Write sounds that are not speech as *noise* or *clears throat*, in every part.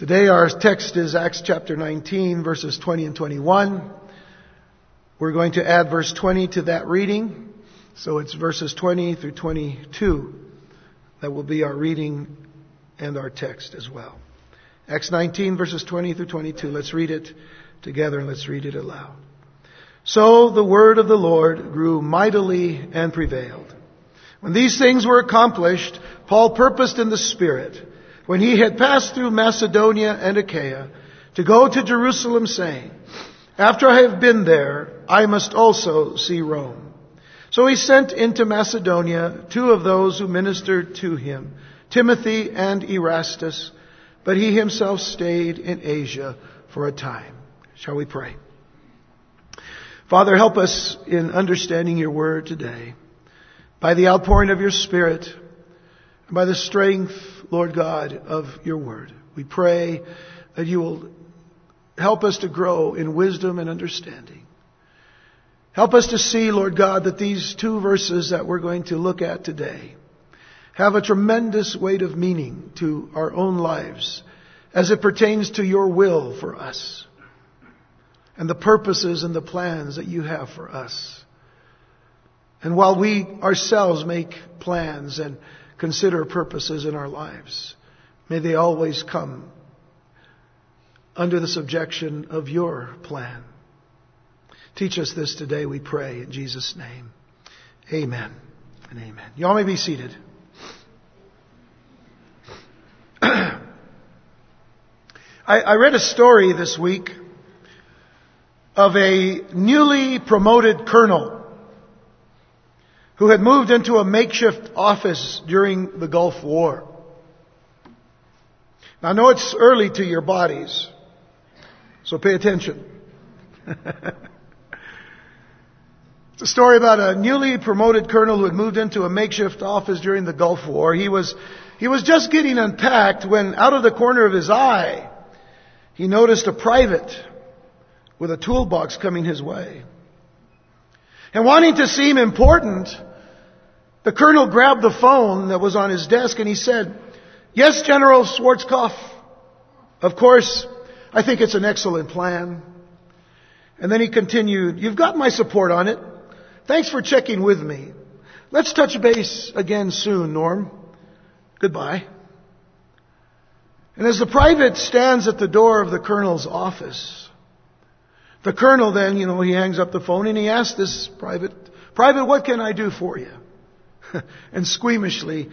Today our text is Acts chapter 19 verses 20 and 21. We're going to add verse 20 to that reading. So it's verses 20 through 22 that will be our reading and our text as well. Acts 19 verses 20 through 22. Let's read it together and let's read it aloud. So the word of the Lord grew mightily and prevailed. When these things were accomplished, Paul purposed in the Spirit, when he had passed through Macedonia and Achaia, to go to Jerusalem saying, After I have been there, I must also see Rome. So he sent into Macedonia two of those who ministered to him, Timothy and Erastus, but he himself stayed in Asia for a time. Shall we pray? Father, help us in understanding your word today by the outpouring of your Spirit and by the strength, Lord God, of your word. We pray that you will help us to grow in wisdom and understanding. Help us to see, Lord God, that these two verses that we're going to look at today have a tremendous weight of meaning to our own lives as it pertains to your will for us and the purposes and the plans that you have for us. And while we ourselves make plans and consider purposes in our lives, may they always come under the subjection of your plan. Teach us this today, we pray, in Jesus' name. Amen and amen. You all may be seated. *clears throat* I, I read a story this week of a newly promoted colonel who had moved into a makeshift office during the Gulf War. Now I know it's early to your bodies, so pay attention. *laughs* it's a story about a newly promoted colonel who had moved into a makeshift office during the Gulf War. He was, he was just getting unpacked when out of the corner of his eye, he noticed a private with a toolbox coming his way. And wanting to seem important, the colonel grabbed the phone that was on his desk and he said, Yes, General Schwarzkopf. Of course, I think it's an excellent plan. And then he continued, You've got my support on it. Thanks for checking with me. Let's touch base again soon, Norm. Goodbye. And as the private stands at the door of the colonel's office, the colonel then, you know, he hangs up the phone and he asks this private, Private, what can I do for you? *laughs* and squeamishly,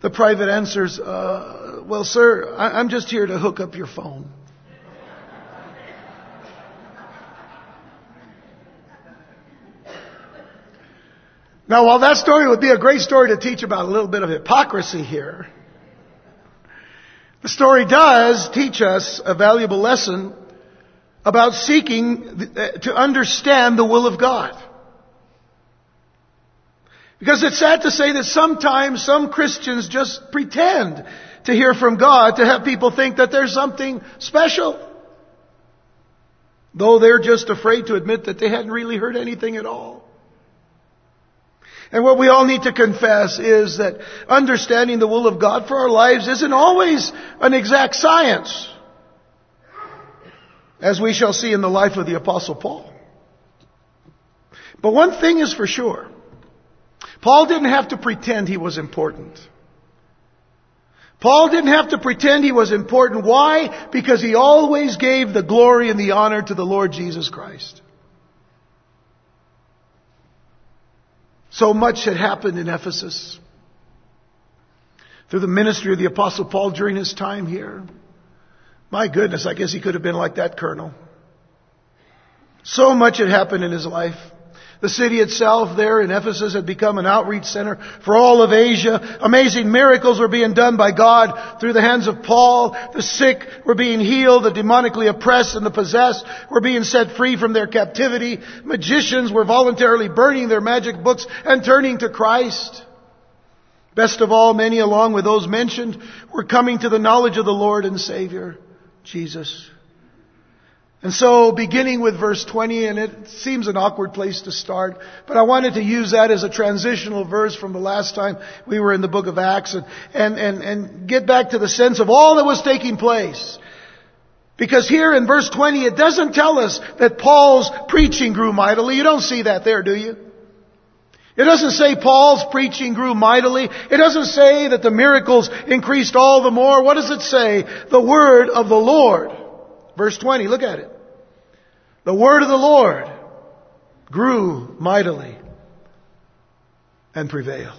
the private answers, uh, Well, sir, I- I'm just here to hook up your phone. Now, while that story would be a great story to teach about a little bit of hypocrisy here, the story does teach us a valuable lesson about seeking to understand the will of God. Because it's sad to say that sometimes some Christians just pretend to hear from God to have people think that there's something special. Though they're just afraid to admit that they hadn't really heard anything at all. And what we all need to confess is that understanding the will of God for our lives isn't always an exact science. As we shall see in the life of the apostle Paul. But one thing is for sure. Paul didn't have to pretend he was important. Paul didn't have to pretend he was important. Why? Because he always gave the glory and the honor to the Lord Jesus Christ. So much had happened in Ephesus through the ministry of the Apostle Paul during his time here. My goodness, I guess he could have been like that colonel. So much had happened in his life. The city itself there in Ephesus had become an outreach center for all of Asia. Amazing miracles were being done by God through the hands of Paul. The sick were being healed. The demonically oppressed and the possessed were being set free from their captivity. Magicians were voluntarily burning their magic books and turning to Christ. Best of all, many along with those mentioned were coming to the knowledge of the Lord and Savior, Jesus. And so, beginning with verse 20, and it seems an awkward place to start, but I wanted to use that as a transitional verse from the last time we were in the book of Acts and, and, and, and get back to the sense of all that was taking place. Because here in verse 20, it doesn't tell us that Paul's preaching grew mightily. You don't see that there, do you? It doesn't say Paul's preaching grew mightily. It doesn't say that the miracles increased all the more. What does it say? The word of the Lord. Verse 20, look at it. The word of the Lord grew mightily and prevailed.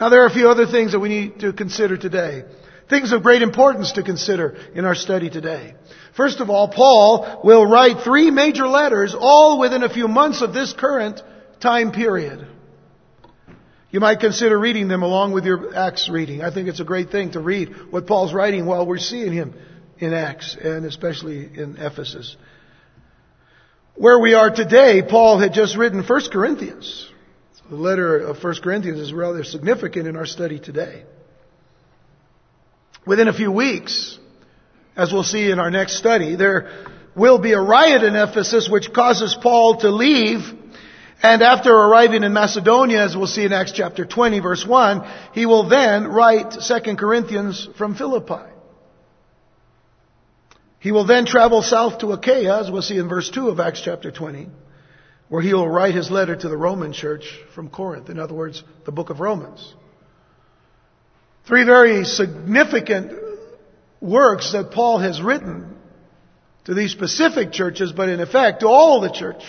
Now there are a few other things that we need to consider today. Things of great importance to consider in our study today. First of all, Paul will write three major letters all within a few months of this current time period. You might consider reading them along with your Acts reading. I think it's a great thing to read what Paul's writing while we're seeing him in Acts and especially in Ephesus. Where we are today, Paul had just written 1 Corinthians. The letter of 1 Corinthians is rather significant in our study today. Within a few weeks, as we'll see in our next study, there will be a riot in Ephesus which causes Paul to leave. And after arriving in Macedonia, as we'll see in Acts chapter 20 verse 1, he will then write 2 Corinthians from Philippi. He will then travel south to Achaia, as we'll see in verse 2 of Acts chapter 20, where he will write his letter to the Roman church from Corinth. In other words, the book of Romans. Three very significant works that Paul has written to these specific churches, but in effect to all the church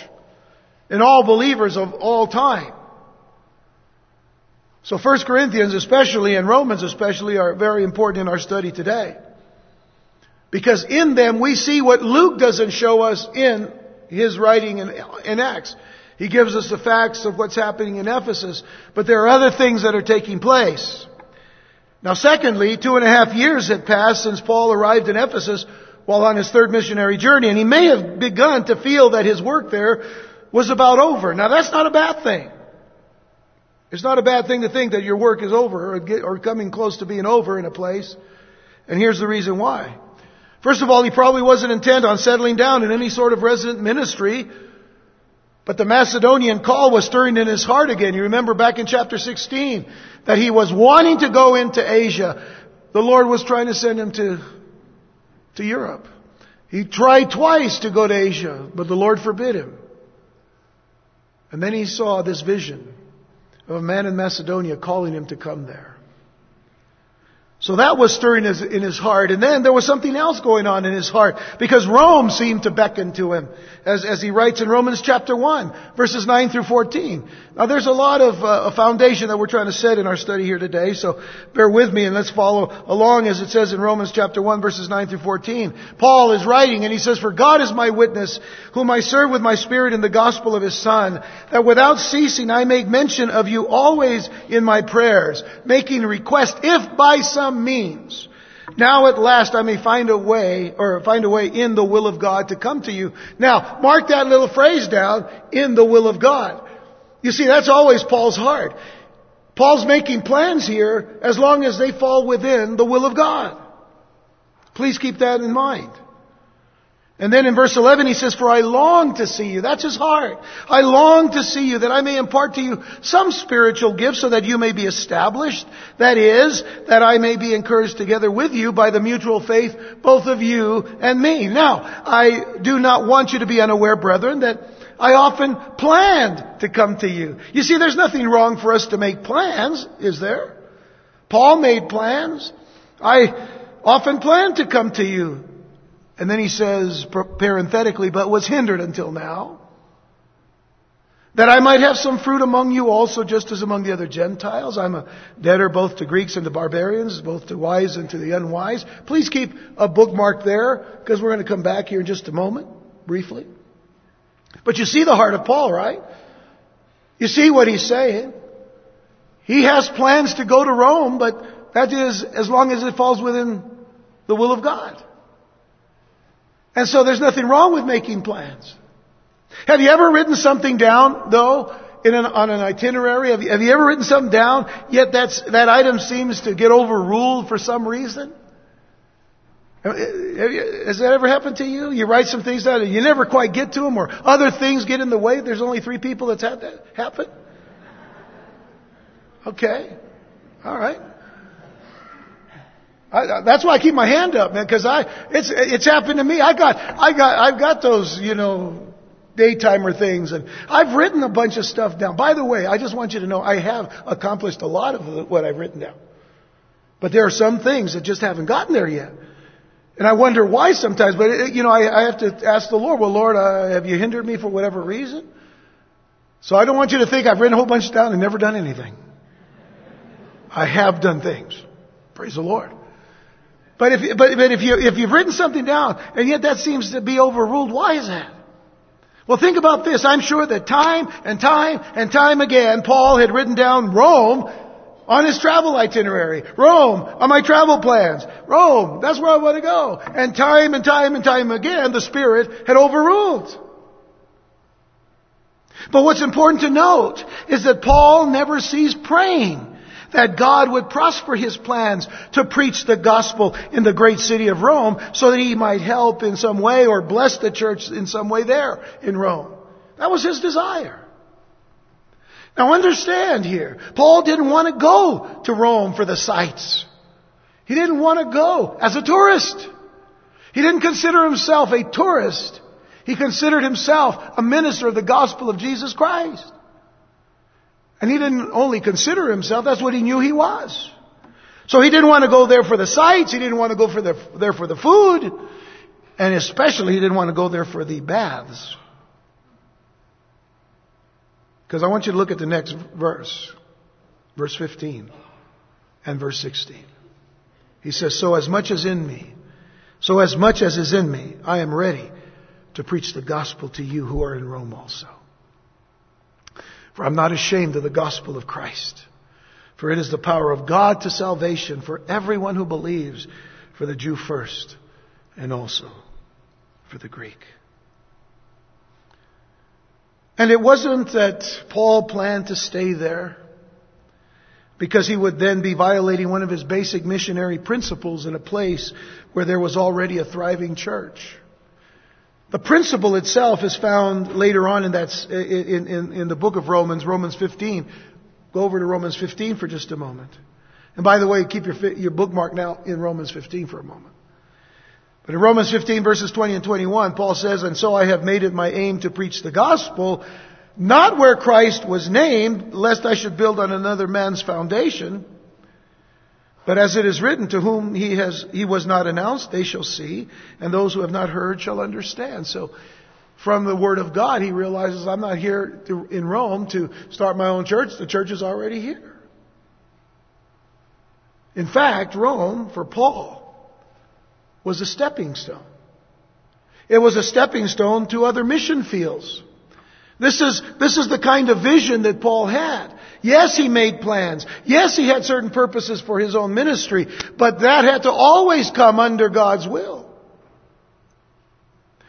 and all believers of all time. So 1 Corinthians especially and Romans especially are very important in our study today. Because in them we see what Luke doesn't show us in his writing in, in Acts. He gives us the facts of what's happening in Ephesus, but there are other things that are taking place. Now secondly, two and a half years had passed since Paul arrived in Ephesus while on his third missionary journey, and he may have begun to feel that his work there was about over. Now that's not a bad thing. It's not a bad thing to think that your work is over or, get, or coming close to being over in a place. And here's the reason why. First of all, he probably wasn't intent on settling down in any sort of resident ministry. But the Macedonian call was stirring in his heart again. You remember back in chapter 16 that he was wanting to go into Asia. The Lord was trying to send him to, to Europe. He tried twice to go to Asia, but the Lord forbid him. And then he saw this vision of a man in Macedonia calling him to come there. So that was stirring his, in his heart. And then there was something else going on in his heart because Rome seemed to beckon to him as, as he writes in Romans chapter 1 verses 9 through 14. Now there's a lot of uh, a foundation that we're trying to set in our study here today. So bear with me and let's follow along as it says in Romans chapter 1 verses 9 through 14. Paul is writing and he says, For God is my witness whom I serve with my spirit in the gospel of his son that without ceasing I make mention of you always in my prayers, making request if by some some means. Now at last I may find a way, or find a way in the will of God to come to you. Now, mark that little phrase down, in the will of God. You see, that's always Paul's heart. Paul's making plans here as long as they fall within the will of God. Please keep that in mind. And then in verse 11 he says, For I long to see you. That's his heart. I long to see you that I may impart to you some spiritual gifts so that you may be established. That is, that I may be encouraged together with you by the mutual faith, both of you and me. Now, I do not want you to be unaware, brethren, that I often planned to come to you. You see, there's nothing wrong for us to make plans, is there? Paul made plans. I often planned to come to you. And then he says, parenthetically, but was hindered until now. That I might have some fruit among you also, just as among the other Gentiles. I'm a debtor both to Greeks and to barbarians, both to wise and to the unwise. Please keep a bookmark there, because we're going to come back here in just a moment, briefly. But you see the heart of Paul, right? You see what he's saying. He has plans to go to Rome, but that is as long as it falls within the will of God. And so there's nothing wrong with making plans. Have you ever written something down, though, an, on an itinerary? Have you, have you, ever written something down, yet that's, that item seems to get overruled for some reason? You, has that ever happened to you? You write some things down and you never quite get to them, or other things get in the way. There's only three people that's had that happen. Okay. All right. I, that's why I keep my hand up, man, because I it's it's happened to me. I got I got I've got those you know daytimer things, and I've written a bunch of stuff down. By the way, I just want you to know I have accomplished a lot of what I've written down, but there are some things that just haven't gotten there yet. And I wonder why sometimes, but it, you know, I, I have to ask the Lord, well, Lord, uh, have you hindered me for whatever reason? So I don't want you to think I've written a whole bunch down and never done anything. I have done things. Praise the Lord. But if, but, but if you, if you've written something down and yet that seems to be overruled, why is that? Well, think about this. I'm sure that time and time and time again, Paul had written down Rome on his travel itinerary. Rome on my travel plans. Rome, that's where I want to go. And time and time and time again, the Spirit had overruled. But what's important to note is that Paul never ceased praying that God would prosper his plans to preach the gospel in the great city of Rome so that he might help in some way or bless the church in some way there in Rome. That was his desire. Now understand here, Paul didn't want to go to Rome for the sights. He didn't want to go as a tourist. He didn't consider himself a tourist. He considered himself a minister of the gospel of Jesus Christ. And he didn't only consider himself, that's what he knew he was. So he didn't want to go there for the sights, he didn't want to go for the, there for the food, and especially he didn't want to go there for the baths. Because I want you to look at the next verse, verse 15 and verse 16. He says, So as much as in me, so as much as is in me, I am ready to preach the gospel to you who are in Rome also. For I'm not ashamed of the gospel of Christ. For it is the power of God to salvation for everyone who believes, for the Jew first, and also for the Greek. And it wasn't that Paul planned to stay there because he would then be violating one of his basic missionary principles in a place where there was already a thriving church. The principle itself is found later on in that, in, in, in the book of Romans, Romans 15. Go over to Romans 15 for just a moment. And by the way, keep your, your bookmark now in Romans 15 for a moment. But in Romans 15 verses 20 and 21, Paul says, And so I have made it my aim to preach the gospel, not where Christ was named, lest I should build on another man's foundation. But as it is written, to whom he has, he was not announced, they shall see, and those who have not heard shall understand. So, from the Word of God, he realizes I'm not here to, in Rome to start my own church. The church is already here. In fact, Rome, for Paul, was a stepping stone. It was a stepping stone to other mission fields. This is, this is the kind of vision that Paul had. Yes, he made plans. Yes, he had certain purposes for his own ministry, but that had to always come under God's will.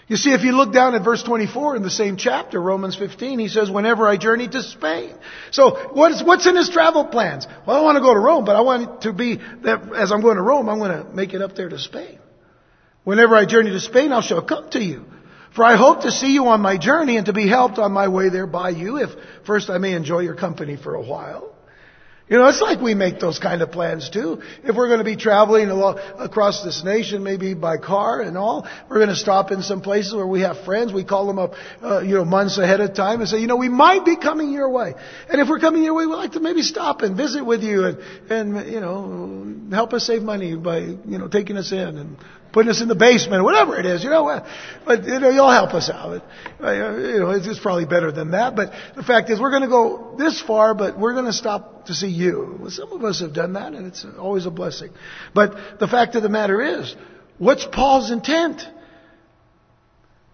You see, if you look down at verse 24 in the same chapter, Romans 15, he says, whenever I journey to Spain. So, what's, what's in his travel plans? Well, I want to go to Rome, but I want to be, that as I'm going to Rome, I'm going to make it up there to Spain. Whenever I journey to Spain, I shall come to you. For I hope to see you on my journey and to be helped on my way there by you, if first I may enjoy your company for a while. You know, it's like we make those kind of plans too. If we're going to be traveling across this nation, maybe by car and all, we're going to stop in some places where we have friends. We call them up, uh, you know, months ahead of time and say, you know, we might be coming your way. And if we're coming your way, we'd like to maybe stop and visit with you and, and, you know, help us save money by, you know, taking us in and putting us in the basement, whatever it is, you know. But you know, you'll help us out. Uh, you know, it's, probably better than that. But the fact is, we're going to go this far, but we're going to stop to see you. Some of us have done that, and it's always a blessing. But the fact of the matter is, what's Paul's intent?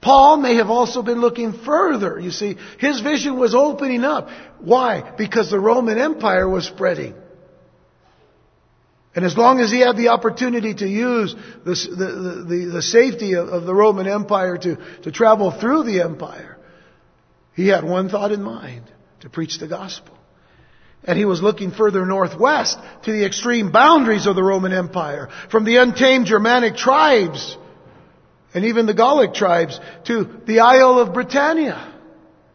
Paul may have also been looking further. You see, his vision was opening up. Why? Because the Roman Empire was spreading. And as long as he had the opportunity to use the, the, the, the safety of, of, the Roman Empire to, to travel through the empire, he had one thought in mind to preach the gospel. And he was looking further northwest to the extreme boundaries of the Roman Empire, from the untamed Germanic tribes and even the Gallic tribes to the Isle of Britannia,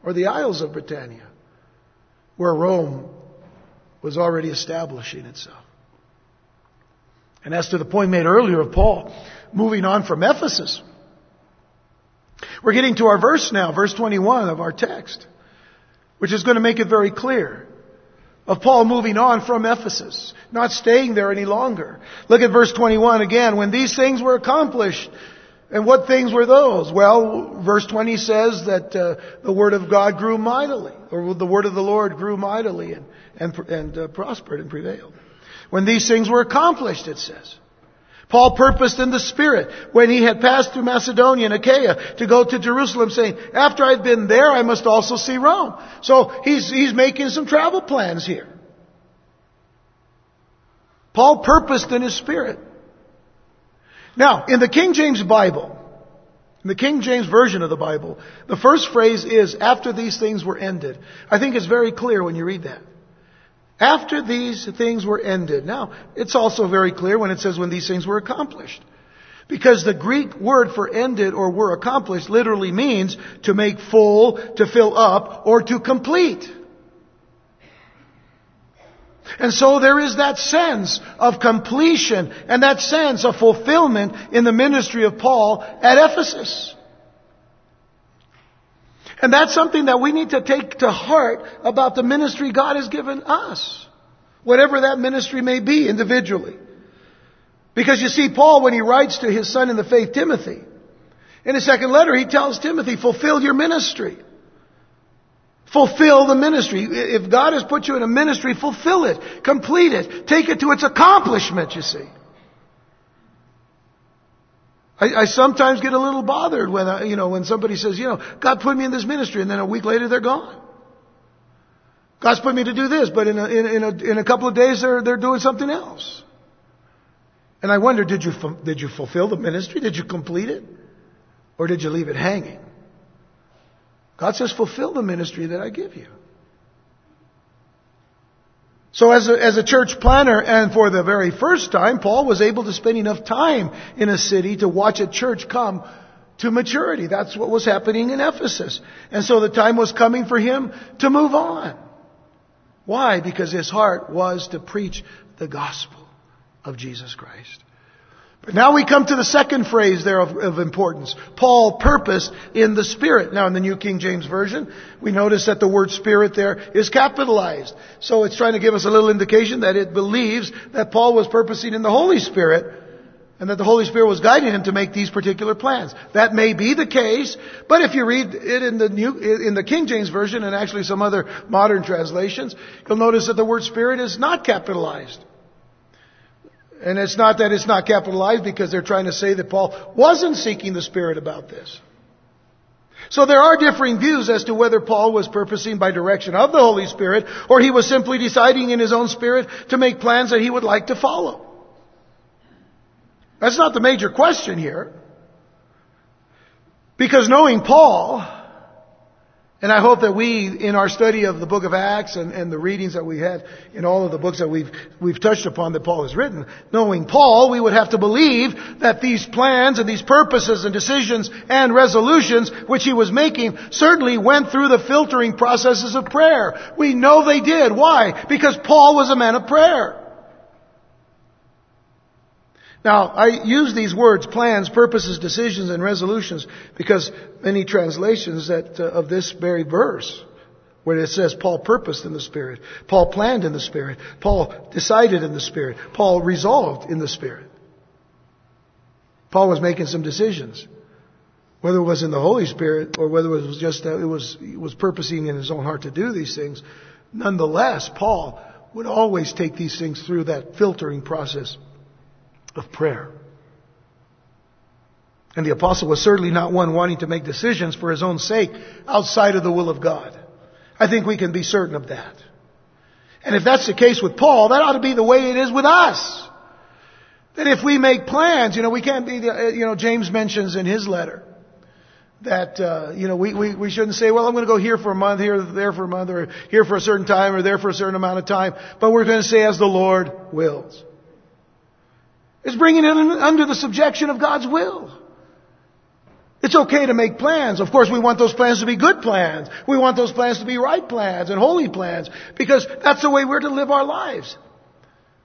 or the Isles of Britannia, where Rome was already establishing itself. And as to the point made earlier of Paul moving on from Ephesus, we're getting to our verse now, verse 21 of our text, which is going to make it very clear of Paul moving on from Ephesus, not staying there any longer. Look at verse 21 again. When these things were accomplished, and what things were those? Well, verse 20 says that uh, the word of God grew mightily, or the word of the Lord grew mightily and, and, and uh, prospered and prevailed. When these things were accomplished, it says. Paul purposed in the Spirit when he had passed through Macedonia and Achaia to go to Jerusalem saying, after I've been there, I must also see Rome. So he's, he's making some travel plans here. Paul purposed in his Spirit. Now, in the King James Bible, in the King James Version of the Bible, the first phrase is, after these things were ended. I think it's very clear when you read that. After these things were ended. Now, it's also very clear when it says when these things were accomplished. Because the Greek word for ended or were accomplished literally means to make full, to fill up, or to complete. And so there is that sense of completion and that sense of fulfillment in the ministry of Paul at Ephesus. And that's something that we need to take to heart about the ministry God has given us. Whatever that ministry may be individually. Because you see, Paul, when he writes to his son in the faith, Timothy, in his second letter, he tells Timothy, fulfill your ministry. Fulfill the ministry. If God has put you in a ministry, fulfill it. Complete it. Take it to its accomplishment, you see. I, I, sometimes get a little bothered when I, you know when somebody says, you know, God put me in this ministry, and then a week later they're gone. God's put me to do this, but in a, in, in a, in a couple of days they're they're doing something else. And I wonder, did you did you fulfill the ministry? Did you complete it, or did you leave it hanging? God says, fulfill the ministry that I give you. So as a, as a church planner, and for the very first time, Paul was able to spend enough time in a city to watch a church come to maturity. That's what was happening in Ephesus. And so the time was coming for him to move on. Why? Because his heart was to preach the gospel of Jesus Christ. Now we come to the second phrase there of, of, importance. Paul purposed in the Spirit. Now in the New King James Version, we notice that the word Spirit there is capitalized. So it's trying to give us a little indication that it believes that Paul was purposing in the Holy Spirit and that the Holy Spirit was guiding him to make these particular plans. That may be the case, but if you read it in the New, in the King James Version and actually some other modern translations, you'll notice that the word Spirit is not capitalized. And it's not that it's not capitalized because they're trying to say that Paul wasn't seeking the Spirit about this. So there are differing views as to whether Paul was purposing by direction of the Holy Spirit or he was simply deciding in his own spirit to make plans that he would like to follow. That's not the major question here. Because knowing Paul, and I hope that we, in our study of the book of Acts and, and, the readings that we had in all of the books that we've, we've touched upon that Paul has written, knowing Paul, we would have to believe that these plans and these purposes and decisions and resolutions which he was making certainly went through the filtering processes of prayer. We know they did. Why? Because Paul was a man of prayer. Now, I use these words, plans, purposes, decisions, and resolutions, because many translations that, uh, of this very verse, where it says Paul purposed in the Spirit, Paul planned in the Spirit, Paul decided in the Spirit, Paul resolved in the Spirit. Paul was making some decisions. Whether it was in the Holy Spirit or whether it was just that it was, he was purposing in his own heart to do these things, nonetheless, Paul would always take these things through that filtering process of prayer. And the apostle was certainly not one wanting to make decisions for his own sake outside of the will of God. I think we can be certain of that. And if that's the case with Paul, that ought to be the way it is with us. That if we make plans, you know, we can't be, the, you know, James mentions in his letter that, uh, you know, we, we, we shouldn't say, well, I'm going to go here for a month, here, there for a month, or here for a certain time, or there for a certain amount of time, but we're going to say as the Lord wills. It's bringing it under the subjection of God's will. It's okay to make plans. Of course, we want those plans to be good plans. We want those plans to be right plans and holy plans because that's the way we're to live our lives.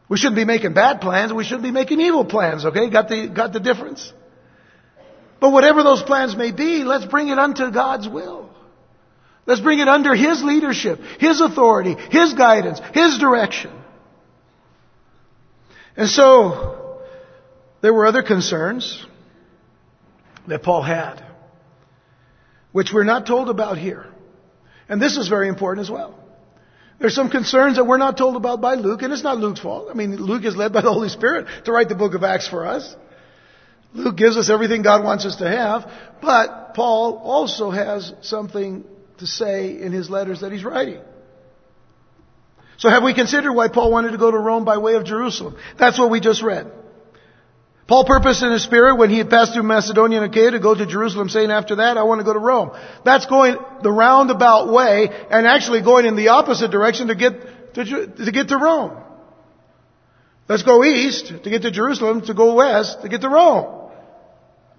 We shouldn't be making bad plans. We shouldn't be making evil plans. Okay, got the got the difference. But whatever those plans may be, let's bring it unto God's will. Let's bring it under His leadership, His authority, His guidance, His direction. And so, there were other concerns that Paul had, which we're not told about here. And this is very important as well. There's some concerns that we're not told about by Luke, and it's not Luke's fault. I mean, Luke is led by the *laughs* Holy Spirit to write the book of Acts for us. Luke gives us everything God wants us to have, but Paul also has something to say in his letters that he's writing. So have we considered why Paul wanted to go to Rome by way of Jerusalem? That's what we just read. Paul purposed in his spirit when he had passed through Macedonia and Achaia to go to Jerusalem saying after that, I want to go to Rome. That's going the roundabout way and actually going in the opposite direction to get to, to get to Rome. Let's go east to get to Jerusalem, to go west to get to Rome.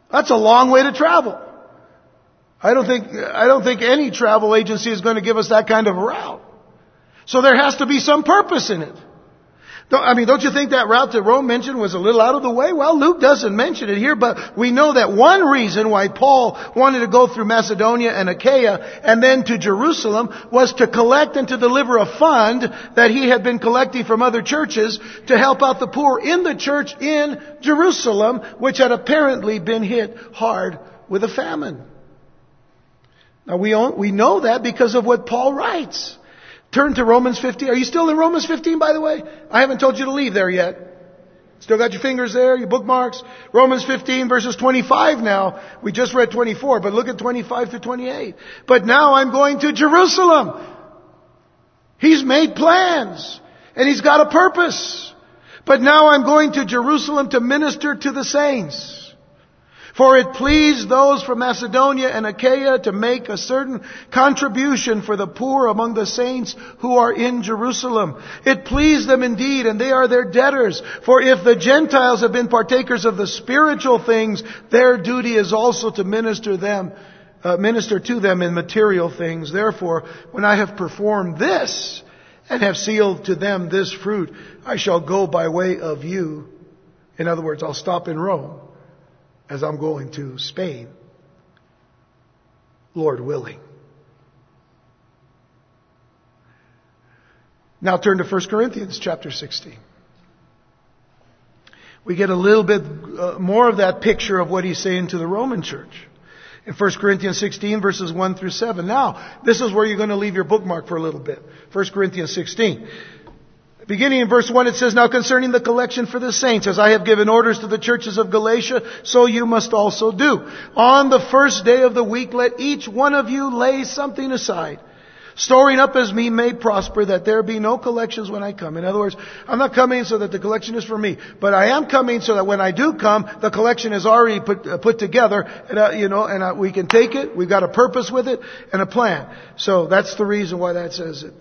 That's a long way to travel. I don't think, I don't think any travel agency is going to give us that kind of a route. So there has to be some purpose in it. I mean, don't you think that route that Rome mentioned was a little out of the way? Well, Luke doesn't mention it here, but we know that one reason why Paul wanted to go through Macedonia and Achaia and then to Jerusalem was to collect and to deliver a fund that he had been collecting from other churches to help out the poor in the church in Jerusalem, which had apparently been hit hard with a famine. Now we, we know that because of what Paul writes. Turn to Romans 15. Are you still in Romans 15, by the way? I haven't told you to leave there yet. Still got your fingers there, your bookmarks? Romans 15 verses 25 now. We just read 24, but look at 25 to 28. But now I'm going to Jerusalem. He's made plans. And he's got a purpose. But now I'm going to Jerusalem to minister to the saints. For it pleased those from Macedonia and Achaia to make a certain contribution for the poor among the saints who are in Jerusalem. It pleased them indeed, and they are their debtors. For if the Gentiles have been partakers of the spiritual things, their duty is also to minister them, uh, minister to them in material things. Therefore, when I have performed this, and have sealed to them this fruit, I shall go by way of you. In other words, I'll stop in Rome as I'm going to Spain, Lord willing. Now turn to 1 Corinthians chapter 16. We get a little bit uh, more of that picture of what he's saying to the Roman church. In 1 Corinthians 16 verses 1 through 7. Now, this is where you're going to leave your bookmark for a little bit. 1 Corinthians 16. Beginning in verse 1, it says, Now concerning the collection for the saints, as I have given orders to the churches of Galatia, so you must also do. On the first day of the week, let each one of you lay something aside storing up as me may prosper, that there be no collections when I come. In other words, I'm not coming so that the collection is for me, but I am coming so that when I do come, the collection is already put, uh, put together, and uh, you know, and uh, we can take it. We've got a purpose with it and a plan. So that's the reason why that says it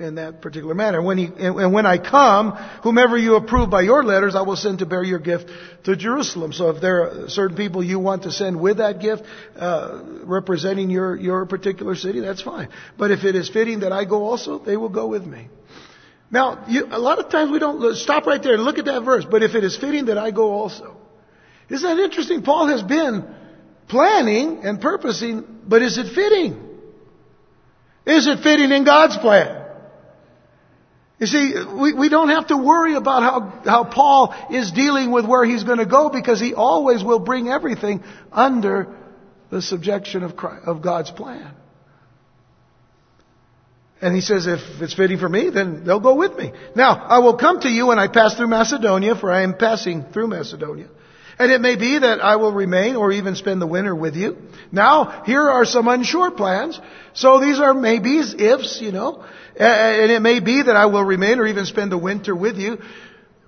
in that particular manner. When he, and when I come, whomever you approve by your letters, I will send to bear your gift to Jerusalem. So if there are certain people you want to send with that gift, uh, representing your your particular city, that's fine. But if it is fitting that I go also, they will go with me. Now, you, a lot of times we don't stop right there and look at that verse. But if it is fitting that I go also, isn't that interesting? Paul has been planning and purposing, but is it fitting? Is it fitting in God's plan? You see, we, we don't have to worry about how, how Paul is dealing with where he's going to go because he always will bring everything under the subjection of, Christ, of God's plan. And he says, if it's fitting for me, then they'll go with me. Now, I will come to you when I pass through Macedonia, for I am passing through Macedonia. And it may be that I will remain or even spend the winter with you. Now, here are some unsure plans. So these are maybes, ifs, you know. And it may be that I will remain or even spend the winter with you.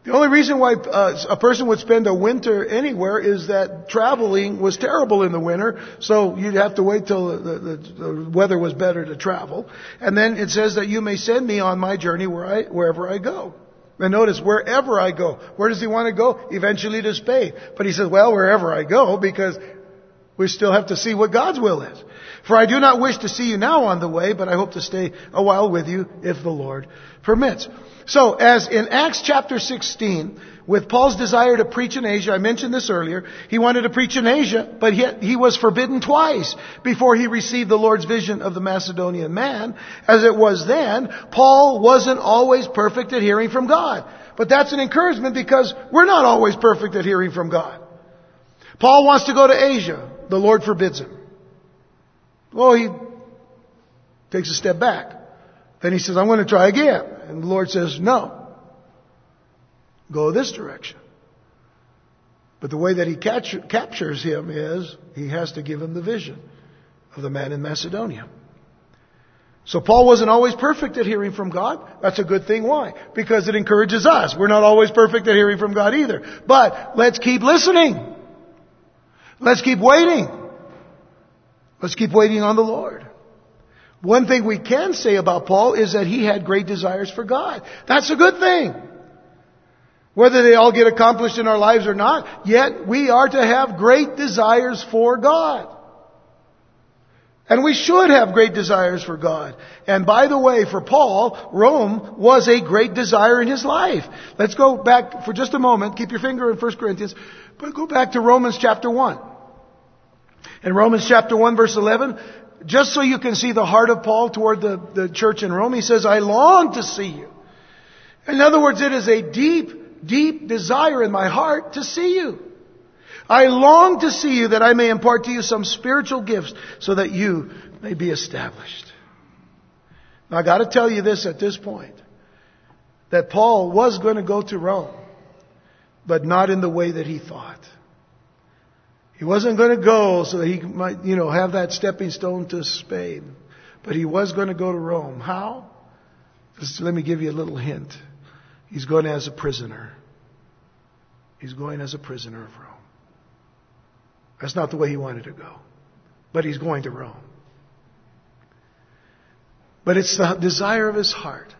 The only reason why uh, a person would spend a winter anywhere is that traveling was terrible in the winter, so you'd have to wait till the, the, the, weather was better to travel. And then it says that you may send me on my journey where I, wherever I go. And notice, wherever I go. Where does he want to go? Eventually to Spain. But he says, well, wherever I go, because We still have to see what God's will is. For I do not wish to see you now on the way, but I hope to stay a while with you if the Lord permits. So, as in Acts chapter 16, with Paul's desire to preach in Asia, I mentioned this earlier, he wanted to preach in Asia, but he, he was forbidden twice before he received the Lord's vision of the Macedonian man. As it was then, Paul wasn't always perfect at hearing from God. But that's an encouragement because we're not always perfect at hearing from God. Paul wants to go to Asia. The Lord forbids him. Well, he takes a step back. Then he says, I'm going to try again. And the Lord says, no. Go this direction. But the way that he capture, captures him is he has to give him the vision of the man in Macedonia. So Paul wasn't always perfect at hearing from God. That's a good thing. Why? Because it encourages us. We're not always perfect at hearing from God either. But let's keep listening. Let's keep waiting. Let's keep waiting on the Lord. One thing we can say about Paul is that he had great desires for God. That's a good thing. Whether they all get accomplished in our lives or not, yet we are to have great desires for God. And we should have great desires for God. And by the way, for Paul, Rome was a great desire in his life. Let's go back for just a moment. Keep your finger in 1 Corinthians. But go back to Romans chapter 1. In Romans chapter 1 verse 11, just so you can see the heart of Paul toward the, the church in Rome, he says, I long to see you. In other words, it is a deep, deep desire in my heart to see you. I long to see you that I may impart to you some spiritual gifts so that you may be established. Now I gotta tell you this at this point. That Paul was going to go to Rome, but not in the way that he thought. He wasn't going to go so that he might, you know, have that stepping stone to Spain. But he was going to go to Rome. How? Just let me give you a little hint. He's going as a prisoner. He's going as a prisoner of Rome. That's not the way he wanted to go. But he's going to Rome. But it's the desire of his heart.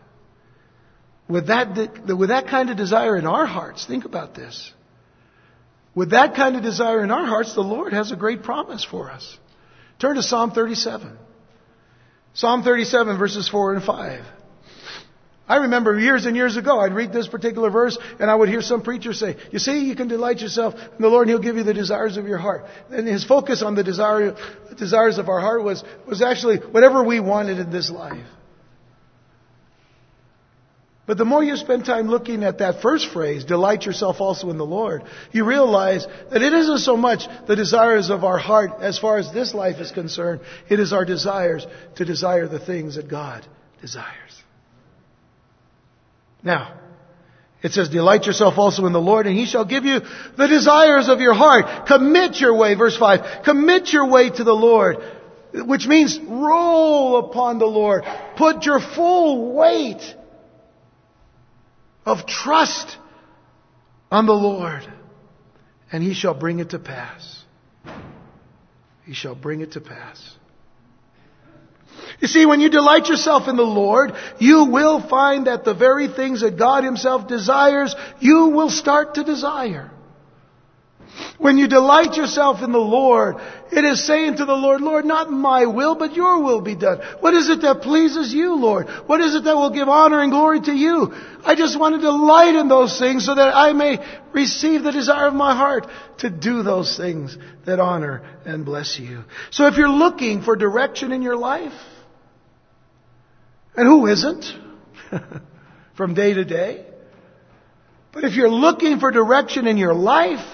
With that, with that kind of desire in our hearts, think about this. With that kind of desire in our hearts, the Lord has a great promise for us. Turn to Psalm 37. Psalm 37 verses 4 and 5. I remember years and years ago, I'd read this particular verse and I would hear some preacher say, you see, you can delight yourself in the Lord and He'll give you the desires of your heart. And his focus on the desire, desires of our heart was, was actually whatever we wanted in this life. But the more you spend time looking at that first phrase, delight yourself also in the Lord, you realize that it isn't so much the desires of our heart as far as this life is concerned. It is our desires to desire the things that God desires. Now, it says, delight yourself also in the Lord and he shall give you the desires of your heart. Commit your way, verse 5. Commit your way to the Lord, which means roll upon the Lord. Put your full weight of trust on the Lord and he shall bring it to pass. He shall bring it to pass. You see, when you delight yourself in the Lord, you will find that the very things that God Himself desires, you will start to desire. When you delight yourself in the Lord, it is saying to the Lord, Lord, not my will, but your will be done. What is it that pleases you, Lord? What is it that will give honor and glory to you? I just want to delight in those things so that I may receive the desire of my heart to do those things that honor and bless you. So if you're looking for direction in your life, and who isn't? *laughs* From day to day. But if you're looking for direction in your life,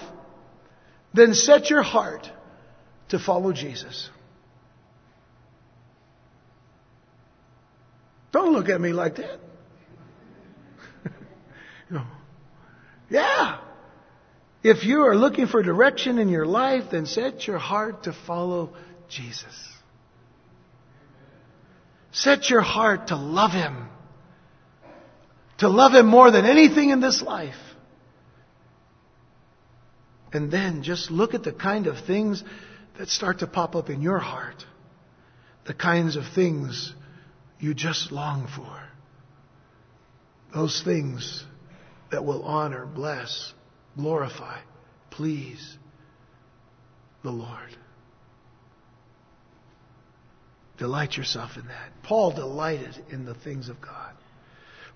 then set your heart to follow Jesus. Don't look at me like that. *laughs* no. Yeah. If you are looking for direction in your life, then set your heart to follow Jesus. Set your heart to love Him. To love Him more than anything in this life. And then just look at the kind of things that start to pop up in your heart. The kinds of things you just long for. Those things that will honor, bless, glorify, please the Lord. Delight yourself in that. Paul delighted in the things of God.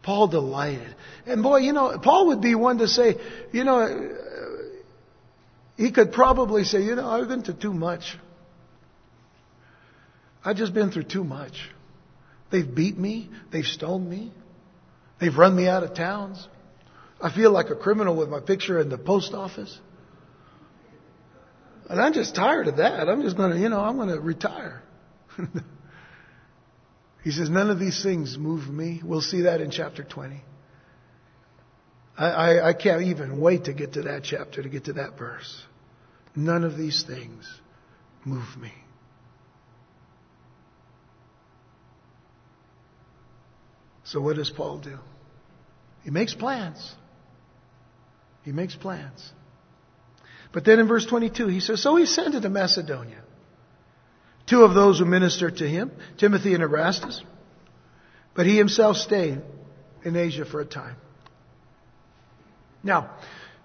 Paul delighted. And boy, you know, Paul would be one to say, you know, he could probably say, you know, I've been to too much. I've just been through too much. They've beat me. They've stoned me. They've run me out of towns. I feel like a criminal with my picture in the post office. And I'm just tired of that. I'm just going to, you know, I'm going to retire. *laughs* he says, none of these things move me. We'll see that in chapter 20. I, I, I can't even wait to get to that chapter, to get to that verse. None of these things move me. So what does Paul do? He makes plans. He makes plans. But then in verse 22, he says, So he sent it to Macedonia. Two of those who ministered to him, Timothy and Erastus. But he himself stayed in Asia for a time. Now,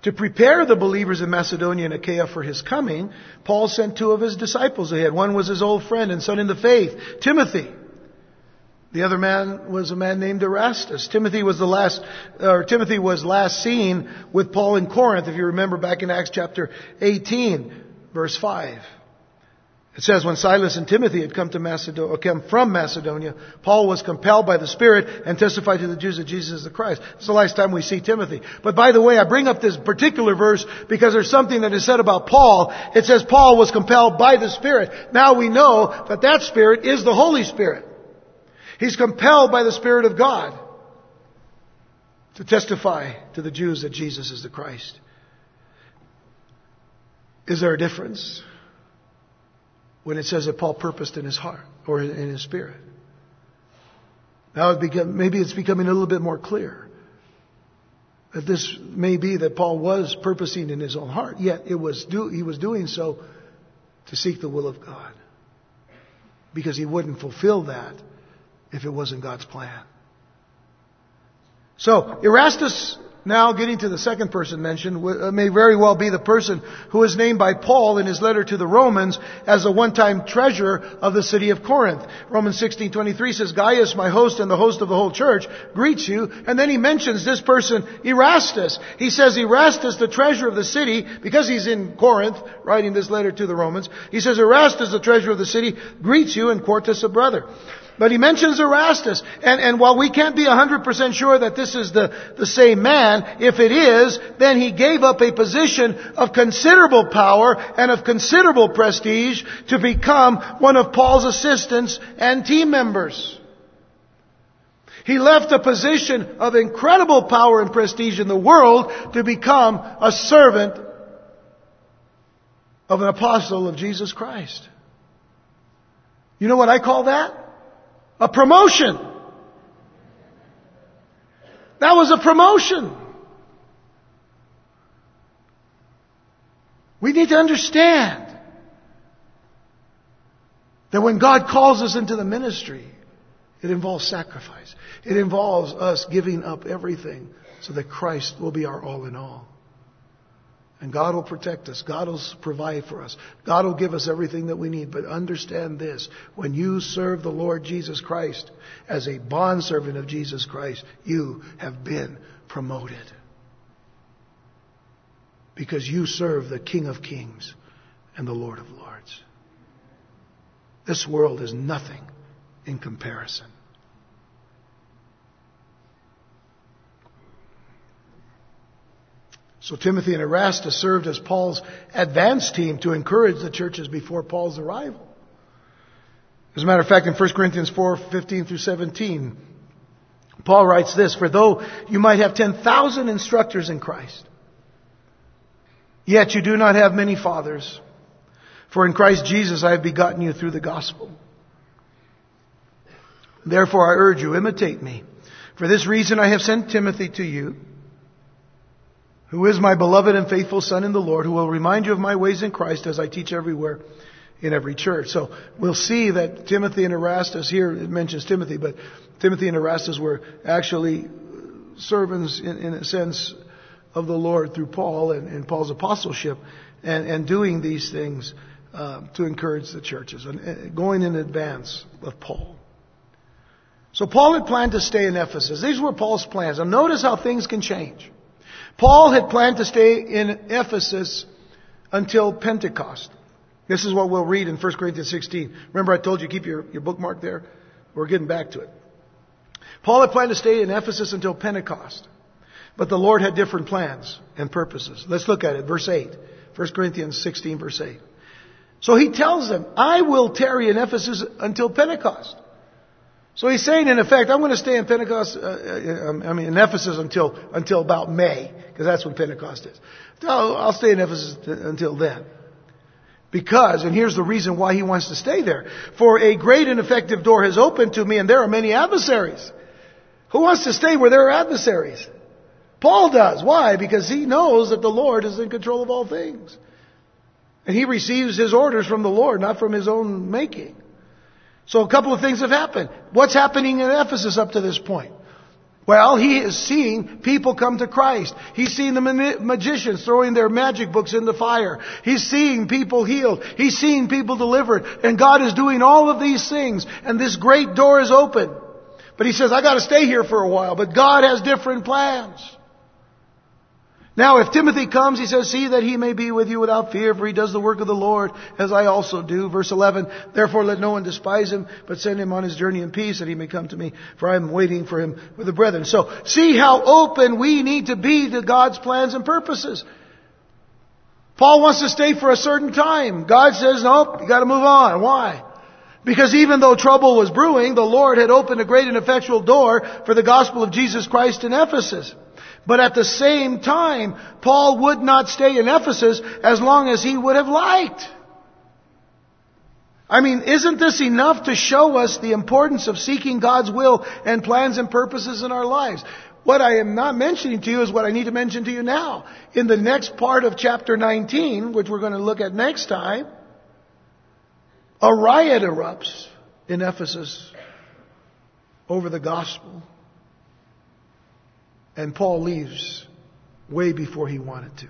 to prepare the believers in Macedonia and Achaia for his coming, Paul sent two of his disciples ahead. One was his old friend and son in the faith, Timothy. The other man was a man named Erastus. Timothy was the last, or Timothy was last seen with Paul in Corinth, if you remember back in Acts chapter 18, verse 5. It says, when Silas and Timothy had come to Macedonia, from Macedonia, Paul was compelled by the Spirit and testified to the Jews that Jesus is the Christ. It's the last time we see Timothy. But by the way, I bring up this particular verse because there's something that is said about Paul. It says Paul was compelled by the Spirit. Now we know that that Spirit is the Holy Spirit. He's compelled by the Spirit of God to testify to the Jews that Jesus is the Christ. Is there a difference? When it says that Paul purposed in his heart or in his spirit. Now it become, maybe it's becoming a little bit more clear that this may be that Paul was purposing in his own heart, yet it was do, he was doing so to seek the will of God. Because he wouldn't fulfill that if it wasn't God's plan. So Erastus now, getting to the second person mentioned, uh, may very well be the person who is named by Paul in his letter to the Romans as a one-time treasurer of the city of Corinth. Romans 16:23 says, "Gaius, my host and the host of the whole church, greets you." And then he mentions this person, Erastus. He says, "Erastus, the treasurer of the city, because he's in Corinth, writing this letter to the Romans. He says, Erastus, the treasurer of the city, greets you, and Quartus, a brother." But he mentions Erastus. And, and while we can't be 100% sure that this is the, the same man, if it is, then he gave up a position of considerable power and of considerable prestige to become one of Paul's assistants and team members. He left a position of incredible power and prestige in the world to become a servant of an apostle of Jesus Christ. You know what I call that? A promotion. That was a promotion. We need to understand that when God calls us into the ministry, it involves sacrifice. It involves us giving up everything so that Christ will be our all in all. And God will protect us. God will provide for us. God will give us everything that we need. But understand this. When you serve the Lord Jesus Christ as a bondservant of Jesus Christ, you have been promoted. Because you serve the King of Kings and the Lord of Lords. This world is nothing in comparison. So Timothy and Erastus served as Paul's advance team to encourage the churches before Paul's arrival. As a matter of fact, in 1 Corinthians 4, 15 through 17, Paul writes this, For though you might have 10,000 instructors in Christ, yet you do not have many fathers. For in Christ Jesus I have begotten you through the gospel. Therefore I urge you, imitate me. For this reason I have sent Timothy to you who is my beloved and faithful son in the Lord, who will remind you of my ways in Christ as I teach everywhere in every church. So we'll see that Timothy and Erastus here, it mentions Timothy, but Timothy and Erastus were actually servants in, in a sense of the Lord through Paul and, and Paul's apostleship and, and, doing these things uh, to encourage the churches and uh, going in advance of Paul. So Paul had planned to stay in Ephesus. These were Paul's plans. And notice how things can change. Paul had planned to stay in Ephesus until Pentecost. This is what we'll read in 1 Corinthians 16. Remember I told you keep your, your bookmark there? We're getting back to it. Paul had planned to stay in Ephesus until Pentecost. But the Lord had different plans and purposes. Let's look at it. Verse 8. 1 Corinthians 16 verse 8. So he tells them, I will tarry in Ephesus until Pentecost. So he's saying, in effect, I'm going to stay in Pentecost, uh, uh I mean, in Ephesus until, until about May, because that's when Pentecost is. I'll, I'll stay in Ephesus until then. Because, and here's the reason why he wants to stay there. For a great and effective door has opened to me, and there are many adversaries. Who wants to stay where there are adversaries? Paul does. Why? Because he knows that the Lord is in control of all things. And he receives his orders from the Lord, not from his own making. So a couple of things have happened. What's happening in Ephesus up to this point? Well, he is seeing people come to Christ. He's seeing the magicians throwing their magic books in the fire. He's seeing people healed. He's seeing people delivered. And God is doing all of these things. And this great door is open. But he says, I gotta stay here for a while. But God has different plans. Now, if Timothy comes, he says, see that he may be with you without fear, for he does the work of the Lord, as I also do. Verse 11, therefore let no one despise him, but send him on his journey in peace, that he may come to me, for I am waiting for him with the brethren. So, see how open we need to be to God's plans and purposes. Paul wants to stay for a certain time. God says, nope, you gotta move on. Why? Because even though trouble was brewing, the Lord had opened a great and effectual door for the gospel of Jesus Christ in Ephesus. But at the same time, Paul would not stay in Ephesus as long as he would have liked. I mean, isn't this enough to show us the importance of seeking God's will and plans and purposes in our lives? What I am not mentioning to you is what I need to mention to you now. In the next part of chapter 19, which we're going to look at next time, a riot erupts in Ephesus over the gospel. And Paul leaves way before he wanted to.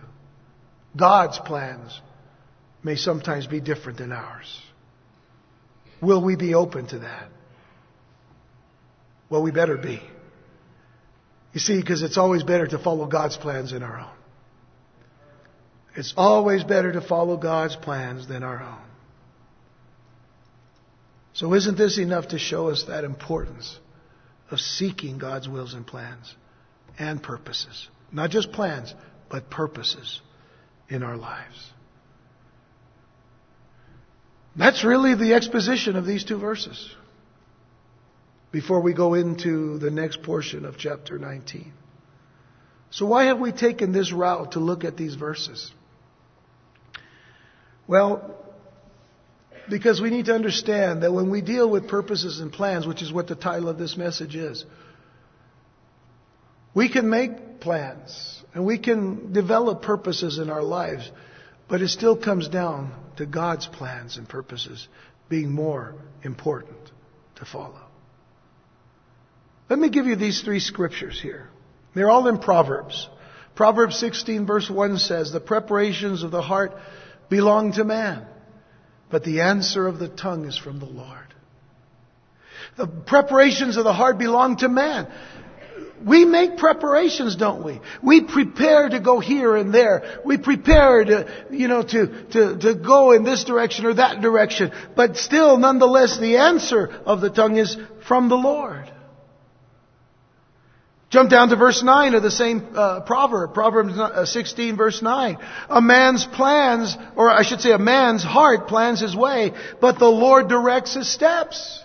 God's plans may sometimes be different than ours. Will we be open to that? Well, we better be. You see, because it's always better to follow God's plans than our own. It's always better to follow God's plans than our own. So isn't this enough to show us that importance of seeking God's wills and plans? And purposes. Not just plans, but purposes in our lives. That's really the exposition of these two verses before we go into the next portion of chapter 19. So why have we taken this route to look at these verses? Well, because we need to understand that when we deal with purposes and plans, which is what the title of this message is, we can make plans and we can develop purposes in our lives, but it still comes down to God's plans and purposes being more important to follow. Let me give you these three scriptures here. They're all in Proverbs. Proverbs 16 verse 1 says, the preparations of the heart belong to man, but the answer of the tongue is from the Lord. The preparations of the heart belong to man. We make preparations, don't we? We prepare to go here and there. We prepare to, you know, to, to, to go in this direction or that direction. But still, nonetheless, the answer of the tongue is from the Lord. Jump down to verse 9 of the same uh, proverb, Proverbs uh, 16 verse 9. A man's plans, or I should say a man's heart plans his way, but the Lord directs his steps.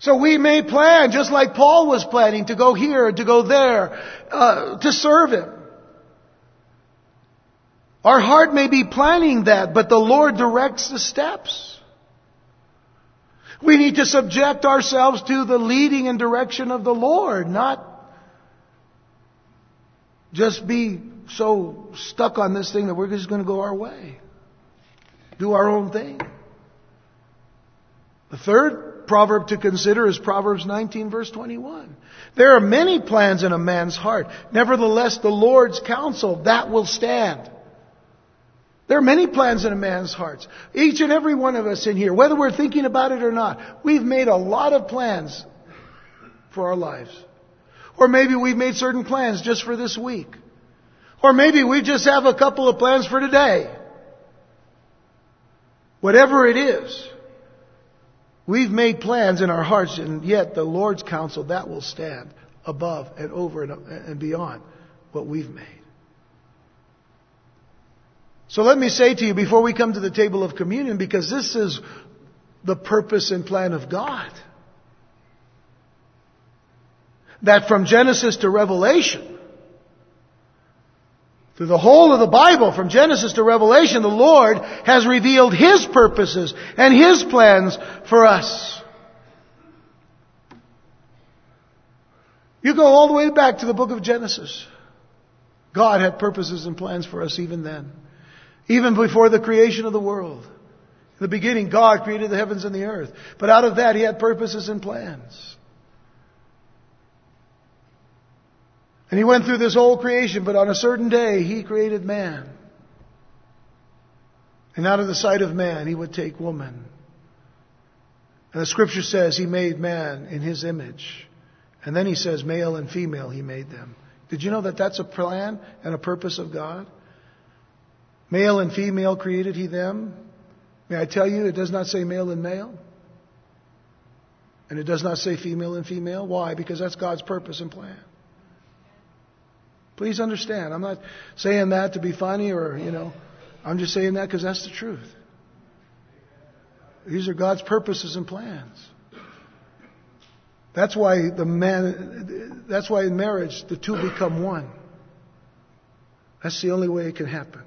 So we may plan, just like Paul was planning, to go here, to go there, uh, to serve Him. Our heart may be planning that, but the Lord directs the steps. We need to subject ourselves to the leading and direction of the Lord, not just be so stuck on this thing that we're just going to go our way. Do our own thing. The third proverb to consider is Proverbs 19 verse 21. There are many plans in a man's heart. Nevertheless, the Lord's counsel, that will stand. There are many plans in a man's heart. Each and every one of us in here, whether we're thinking about it or not, we've made a lot of plans for our lives. Or maybe we've made certain plans just for this week. Or maybe we just have a couple of plans for today. Whatever it is, we've made plans in our hearts and yet the Lord's counsel, that will stand above and over and beyond what we've made. So let me say to you before we come to the table of communion, because this is the purpose and plan of God, that from Genesis to Revelation, through the whole of the Bible, from Genesis to Revelation, the Lord has revealed His purposes and His plans for us. You go all the way back to the book of Genesis. God had purposes and plans for us even then. Even before the creation of the world. In the beginning, God created the heavens and the earth. But out of that, He had purposes and plans. And He went through this whole creation, but on a certain day, He created man. And out of the sight of man, He would take woman. And the scripture says He made man in His image. And then He says male and female He made them. Did you know that that's a plan and a purpose of God? Male and female created he them. May I tell you, it does not say male and male. And it does not say female and female. Why? Because that's God's purpose and plan. Please understand. I'm not saying that to be funny or, you know, I'm just saying that because that's the truth. These are God's purposes and plans. That's why the man, that's why in marriage the two become one. That's the only way it can happen.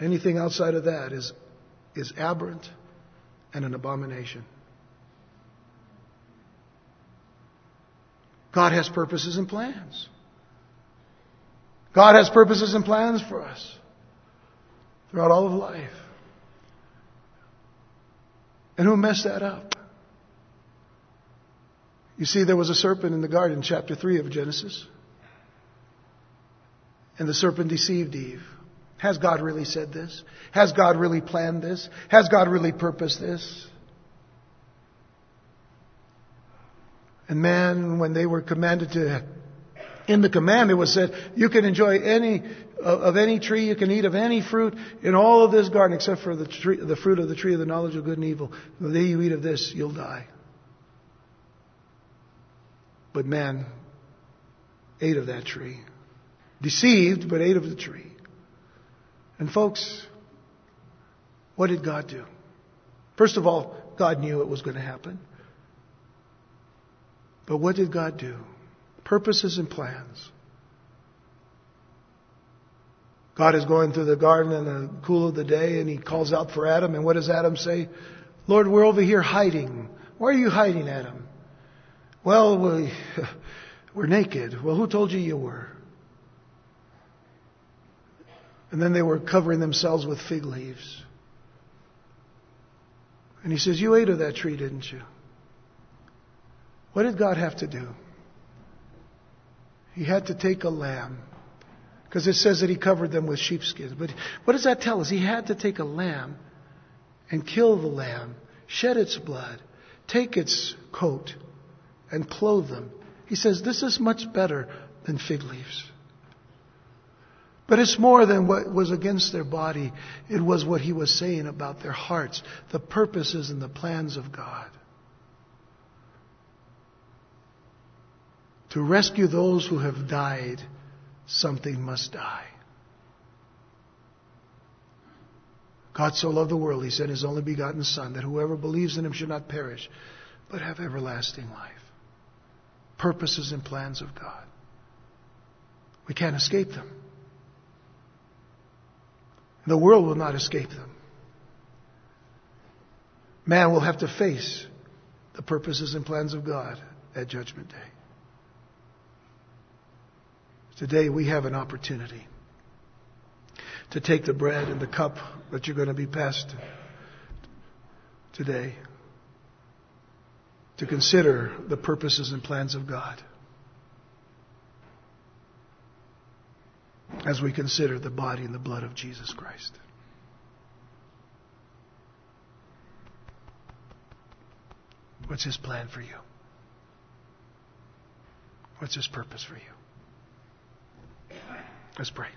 Anything outside of that is, is aberrant and an abomination. God has purposes and plans. God has purposes and plans for us throughout all of life. And who messed that up? You see, there was a serpent in the garden, chapter 3 of Genesis. And the serpent deceived Eve. Has God really said this? Has God really planned this? Has God really purposed this? And man, when they were commanded to, in the command it was said, you can enjoy any, uh, of any tree, you can eat of any fruit in all of this garden except for the, tree, the fruit of the tree of the knowledge of good and evil. The day you eat of this, you'll die. But man ate of that tree. Deceived, but ate of the tree. And folks, what did God do? First of all, God knew it was going to happen. But what did God do? Purposes and plans. God is going through the garden in the cool of the day and he calls out for Adam. And what does Adam say? Lord, we're over here hiding. Why are you hiding, Adam? Well, we, *laughs* we're naked. Well, who told you you were? And then they were covering themselves with fig leaves. And he says, You ate of that tree, didn't you? What did God have to do? He had to take a lamb. Because it says that he covered them with sheepskins. But what does that tell us? He had to take a lamb and kill the lamb, shed its blood, take its coat, and clothe them. He says, This is much better than fig leaves. But it's more than what was against their body. It was what he was saying about their hearts, the purposes and the plans of God. To rescue those who have died, something must die. God so loved the world, he sent his only begotten Son, that whoever believes in him should not perish, but have everlasting life. Purposes and plans of God. We can't escape them. The world will not escape them. Man will have to face the purposes and plans of God at Judgment Day. Today we have an opportunity to take the bread and the cup that you're going to be passed today to consider the purposes and plans of God. as we consider the body and the blood of Jesus Christ. What's His plan for you? What's His purpose for you? Let's pray.